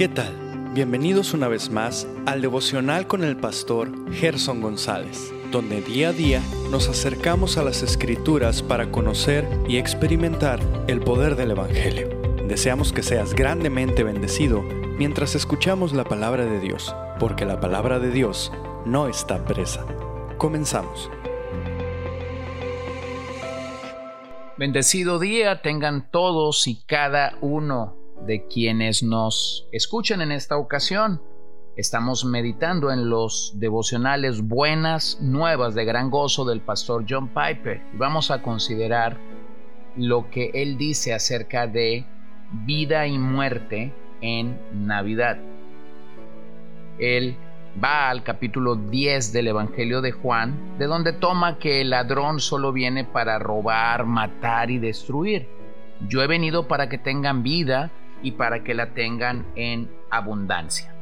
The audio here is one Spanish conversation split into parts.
¿Qué tal? Bienvenidos una vez más al devocional con el pastor Gerson González, donde día a día nos acercamos a las escrituras para conocer y experimentar el poder del Evangelio. Deseamos que seas grandemente bendecido mientras escuchamos la palabra de Dios, porque la palabra de Dios no está presa. Comenzamos. Bendecido día tengan todos y cada uno de quienes nos escuchan en esta ocasión. Estamos meditando en los devocionales Buenas Nuevas de Gran Gozo del pastor John Piper vamos a considerar lo que él dice acerca de vida y muerte en Navidad. Él va al capítulo 10 del Evangelio de Juan, de donde toma que el ladrón solo viene para robar, matar y destruir. Yo he venido para que tengan vida y para que la tengan en abundancia.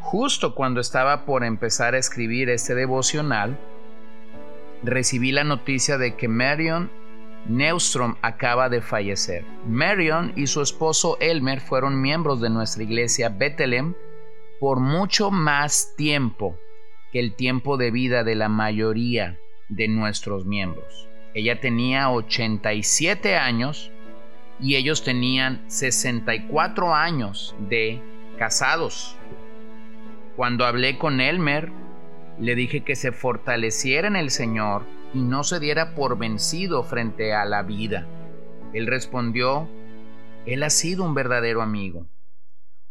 Justo cuando estaba por empezar a escribir este devocional, recibí la noticia de que Marion Neustrom acaba de fallecer. Marion y su esposo Elmer fueron miembros de nuestra iglesia Bethlehem por mucho más tiempo que el tiempo de vida de la mayoría de nuestros miembros. Ella tenía 87 años y ellos tenían 64 años de casados. Cuando hablé con Elmer, le dije que se fortaleciera en el Señor y no se diera por vencido frente a la vida. Él respondió, Él ha sido un verdadero amigo.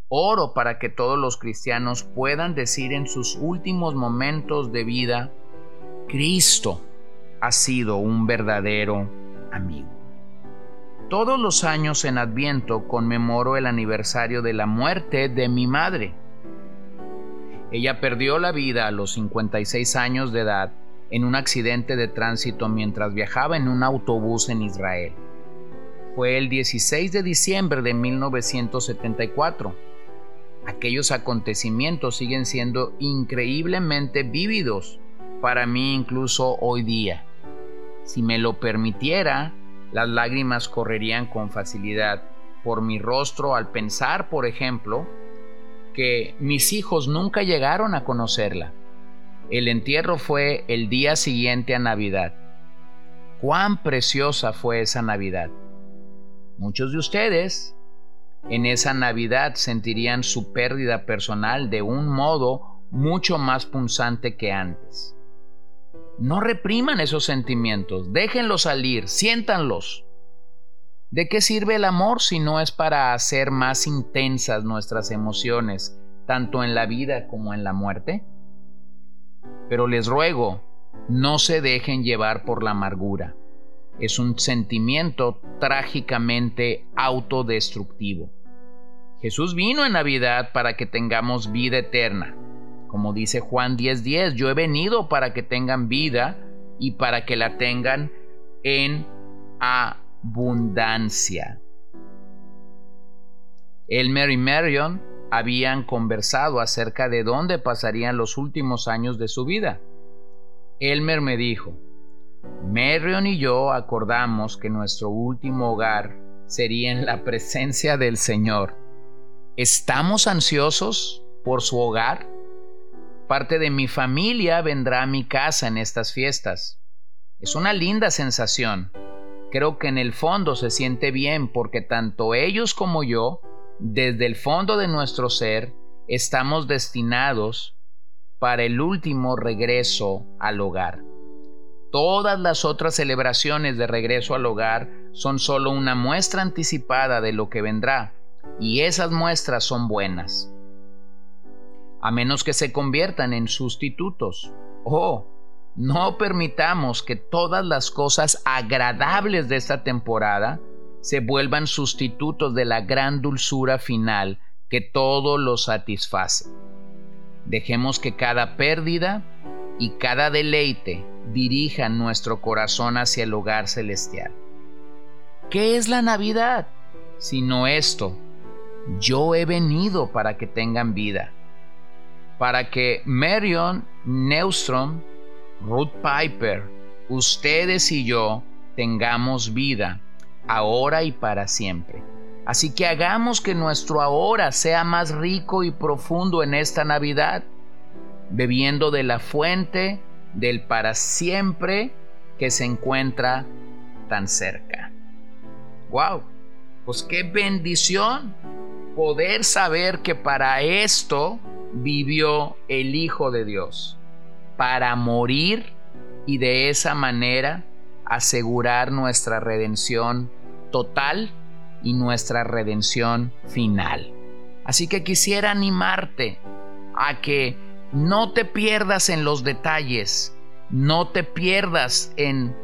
Oro para que todos los cristianos puedan decir en sus últimos momentos de vida, Cristo ha sido un verdadero amigo. Todos los años en Adviento conmemoro el aniversario de la muerte de mi madre. Ella perdió la vida a los 56 años de edad en un accidente de tránsito mientras viajaba en un autobús en Israel. Fue el 16 de diciembre de 1974 aquellos acontecimientos siguen siendo increíblemente vívidos para mí incluso hoy día. Si me lo permitiera, las lágrimas correrían con facilidad por mi rostro al pensar, por ejemplo, que mis hijos nunca llegaron a conocerla. El entierro fue el día siguiente a Navidad. Cuán preciosa fue esa Navidad. Muchos de ustedes en esa Navidad sentirían su pérdida personal de un modo mucho más punzante que antes. No repriman esos sentimientos, déjenlos salir, siéntanlos. ¿De qué sirve el amor si no es para hacer más intensas nuestras emociones, tanto en la vida como en la muerte? Pero les ruego, no se dejen llevar por la amargura es un sentimiento trágicamente autodestructivo. Jesús vino en Navidad para que tengamos vida eterna. Como dice Juan 10:10, yo he venido para que tengan vida y para que la tengan en abundancia. Elmer y Marion habían conversado acerca de dónde pasarían los últimos años de su vida. Elmer me dijo, Marion y yo acordamos que nuestro último hogar sería en la presencia del Señor. ¿Estamos ansiosos por su hogar? Parte de mi familia vendrá a mi casa en estas fiestas. Es una linda sensación. Creo que en el fondo se siente bien porque tanto ellos como yo, desde el fondo de nuestro ser, estamos destinados para el último regreso al hogar. Todas las otras celebraciones de regreso al hogar son solo una muestra anticipada de lo que vendrá, y esas muestras son buenas. A menos que se conviertan en sustitutos. Oh, no permitamos que todas las cosas agradables de esta temporada se vuelvan sustitutos de la gran dulzura final que todo lo satisface. Dejemos que cada pérdida y cada deleite dirija nuestro corazón hacia el hogar celestial. ¿Qué es la Navidad? Sino esto, yo he venido para que tengan vida, para que Marion Neustrom, Ruth Piper, ustedes y yo tengamos vida, ahora y para siempre. Así que hagamos que nuestro ahora sea más rico y profundo en esta Navidad, bebiendo de la fuente del para siempre que se encuentra tan cerca. ¡Wow! Pues qué bendición poder saber que para esto vivió el Hijo de Dios, para morir y de esa manera asegurar nuestra redención total y nuestra redención final. Así que quisiera animarte a que no te pierdas en los detalles, no te pierdas en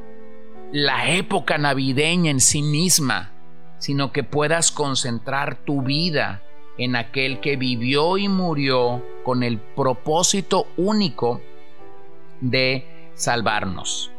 la época navideña en sí misma, sino que puedas concentrar tu vida en aquel que vivió y murió con el propósito único de salvarnos.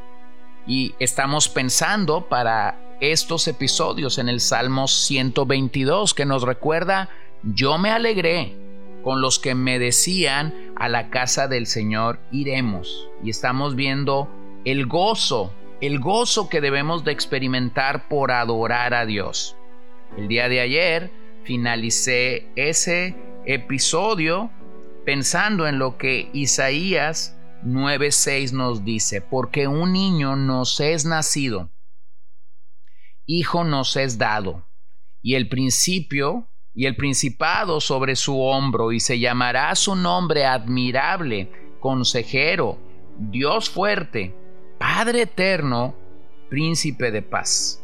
Y estamos pensando para estos episodios en el Salmo 122 que nos recuerda, yo me alegré con los que me decían, a la casa del Señor iremos. Y estamos viendo el gozo, el gozo que debemos de experimentar por adorar a Dios. El día de ayer finalicé ese episodio pensando en lo que Isaías 9:6 nos dice, porque un niño nos es nacido, hijo nos es dado, y el principio y el principado sobre su hombro, y se llamará su nombre admirable, consejero, Dios fuerte, Padre eterno, príncipe de paz.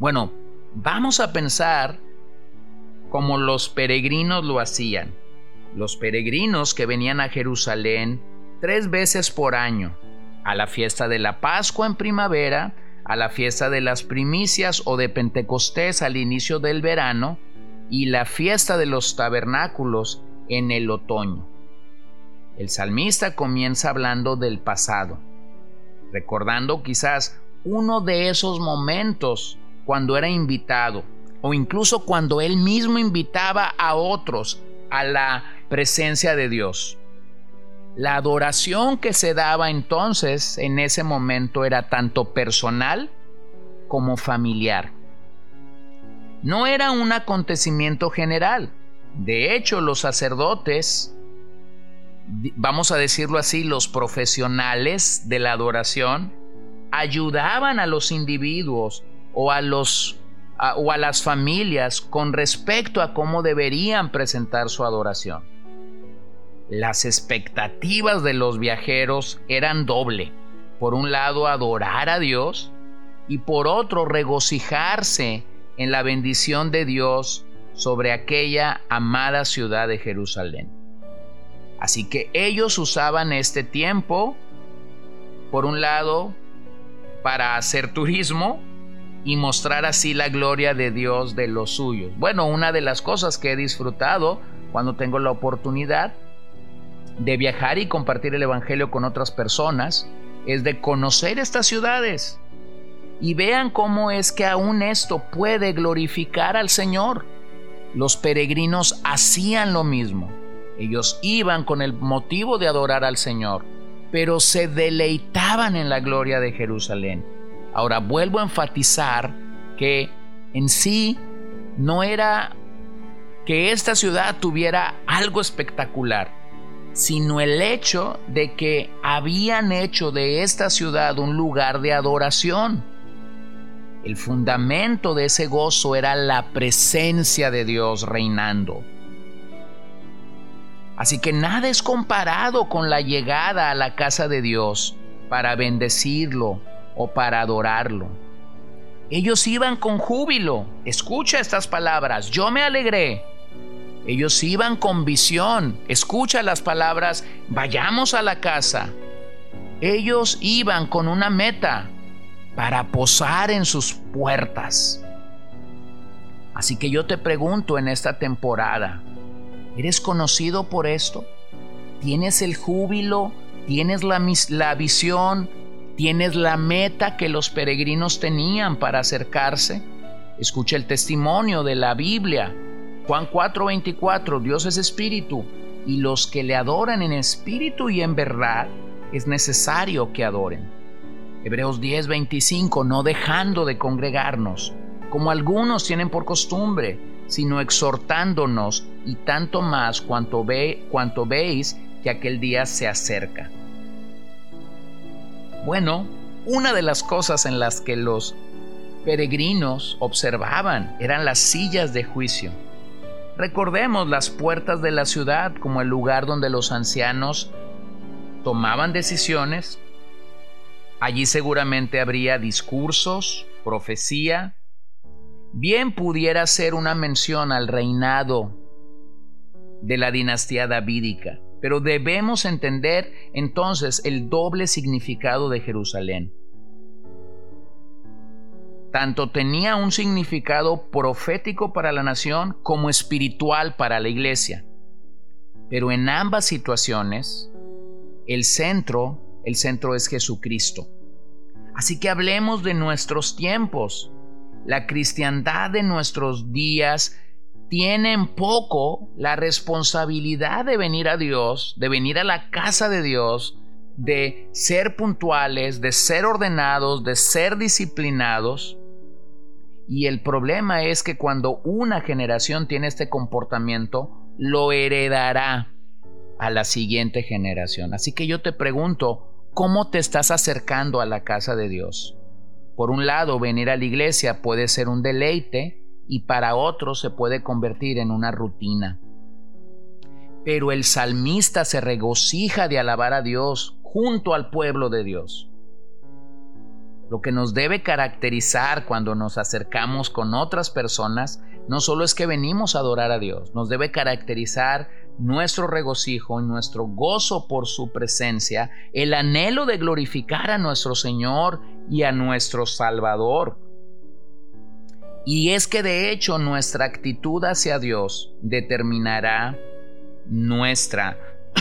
Bueno, vamos a pensar como los peregrinos lo hacían. Los peregrinos que venían a Jerusalén tres veces por año, a la fiesta de la Pascua en primavera, a la fiesta de las primicias o de Pentecostés al inicio del verano, y la fiesta de los tabernáculos en el otoño. El salmista comienza hablando del pasado, recordando quizás uno de esos momentos cuando era invitado o incluso cuando él mismo invitaba a otros a la presencia de Dios. La adoración que se daba entonces en ese momento era tanto personal como familiar no era un acontecimiento general. De hecho, los sacerdotes, vamos a decirlo así, los profesionales de la adoración, ayudaban a los individuos o a, los, o a las familias con respecto a cómo deberían presentar su adoración. Las expectativas de los viajeros eran doble. Por un lado, adorar a Dios y por otro, regocijarse en la bendición de Dios sobre aquella amada ciudad de Jerusalén. Así que ellos usaban este tiempo, por un lado, para hacer turismo y mostrar así la gloria de Dios de los suyos. Bueno, una de las cosas que he disfrutado cuando tengo la oportunidad de viajar y compartir el Evangelio con otras personas es de conocer estas ciudades y vean cómo es que aún esto puede glorificar al Señor. Los peregrinos hacían lo mismo. Ellos iban con el motivo de adorar al Señor, pero se deleitaban en la gloria de Jerusalén. Ahora vuelvo a enfatizar que en sí no era que esta ciudad tuviera algo espectacular, sino el hecho de que habían hecho de esta ciudad un lugar de adoración el fundamento de ese gozo era la presencia de Dios reinando. Así que nada es comparado con la llegada a la casa de Dios para bendecirlo o para adorarlo. Ellos iban con júbilo. Escucha estas palabras. Yo me alegré. Ellos iban con visión. Escucha las palabras. Vayamos a la casa. Ellos iban con una meta para posar en sus puertas. Así que yo te pregunto en esta temporada, ¿eres conocido por esto? ¿Tienes el júbilo? ¿Tienes la, la visión? ¿Tienes la meta que los peregrinos tenían para acercarse? Escucha el testimonio de la Biblia. Juan 4:24, Dios es espíritu y los que le adoran en espíritu y en verdad es necesario que adoren. Hebreos 10:25, no dejando de congregarnos, como algunos tienen por costumbre, sino exhortándonos y tanto más cuanto, cuanto veis que aquel día se acerca. Bueno, una de las cosas en las que los peregrinos observaban eran las sillas de juicio. Recordemos las puertas de la ciudad como el lugar donde los ancianos tomaban decisiones. Allí seguramente habría discursos, profecía. Bien pudiera ser una mención al reinado de la dinastía davídica, pero debemos entender entonces el doble significado de Jerusalén. Tanto tenía un significado profético para la nación como espiritual para la iglesia. Pero en ambas situaciones, el centro, el centro es Jesucristo. Así que hablemos de nuestros tiempos. La cristiandad de nuestros días tiene en poco la responsabilidad de venir a Dios, de venir a la casa de Dios, de ser puntuales, de ser ordenados, de ser disciplinados. Y el problema es que cuando una generación tiene este comportamiento, lo heredará a la siguiente generación. Así que yo te pregunto, ¿cómo te estás acercando a la casa de Dios? Por un lado, venir a la iglesia puede ser un deleite y para otros se puede convertir en una rutina. Pero el salmista se regocija de alabar a Dios junto al pueblo de Dios. Lo que nos debe caracterizar cuando nos acercamos con otras personas no solo es que venimos a adorar a Dios, nos debe caracterizar nuestro regocijo, nuestro gozo por su presencia, el anhelo de glorificar a nuestro Señor y a nuestro Salvador. Y es que de hecho nuestra actitud hacia Dios determinará nuestra,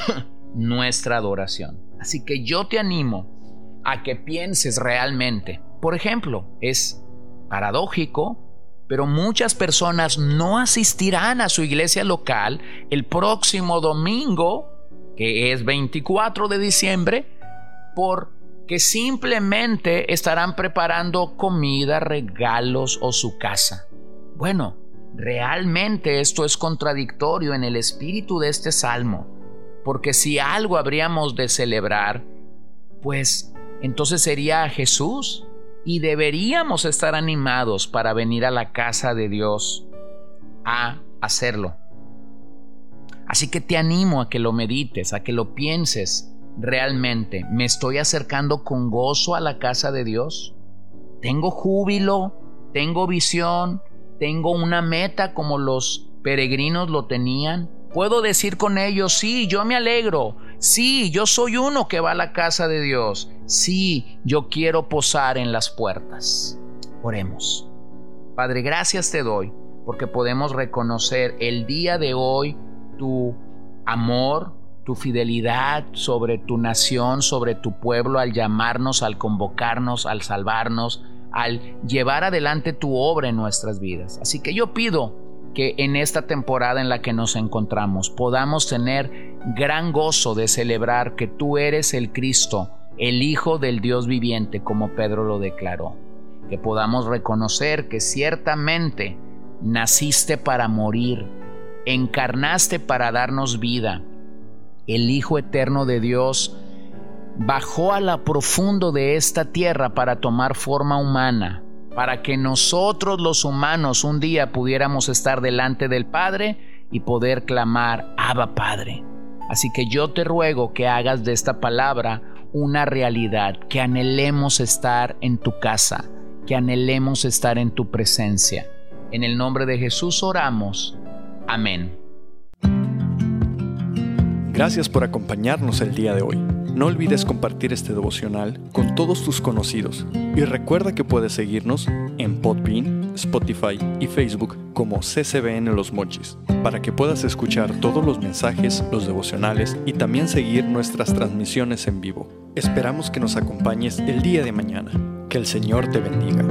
nuestra adoración. Así que yo te animo a que pienses realmente. Por ejemplo, es paradójico, pero muchas personas no asistirán a su iglesia local el próximo domingo, que es 24 de diciembre, porque simplemente estarán preparando comida, regalos o su casa. Bueno, realmente esto es contradictorio en el espíritu de este salmo, porque si algo habríamos de celebrar, pues entonces sería a Jesús, y deberíamos estar animados para venir a la casa de Dios a hacerlo. Así que te animo a que lo medites, a que lo pienses realmente. ¿Me estoy acercando con gozo a la casa de Dios? ¿Tengo júbilo? ¿Tengo visión? ¿Tengo una meta como los peregrinos lo tenían? Puedo decir con ellos, sí, yo me alegro, sí, yo soy uno que va a la casa de Dios, sí, yo quiero posar en las puertas. Oremos. Padre, gracias te doy porque podemos reconocer el día de hoy tu amor, tu fidelidad sobre tu nación, sobre tu pueblo, al llamarnos, al convocarnos, al salvarnos, al llevar adelante tu obra en nuestras vidas. Así que yo pido que en esta temporada en la que nos encontramos podamos tener gran gozo de celebrar que tú eres el Cristo, el Hijo del Dios viviente, como Pedro lo declaró. Que podamos reconocer que ciertamente naciste para morir, encarnaste para darnos vida. El Hijo eterno de Dios bajó a la profundo de esta tierra para tomar forma humana para que nosotros los humanos un día pudiéramos estar delante del Padre y poder clamar, Abba Padre. Así que yo te ruego que hagas de esta palabra una realidad, que anhelemos estar en tu casa, que anhelemos estar en tu presencia. En el nombre de Jesús oramos. Amén. Gracias por acompañarnos el día de hoy. No olvides compartir este devocional con todos tus conocidos y recuerda que puedes seguirnos en Podbean, Spotify y Facebook como CCBN Los Mochis para que puedas escuchar todos los mensajes, los devocionales y también seguir nuestras transmisiones en vivo. Esperamos que nos acompañes el día de mañana. Que el Señor te bendiga.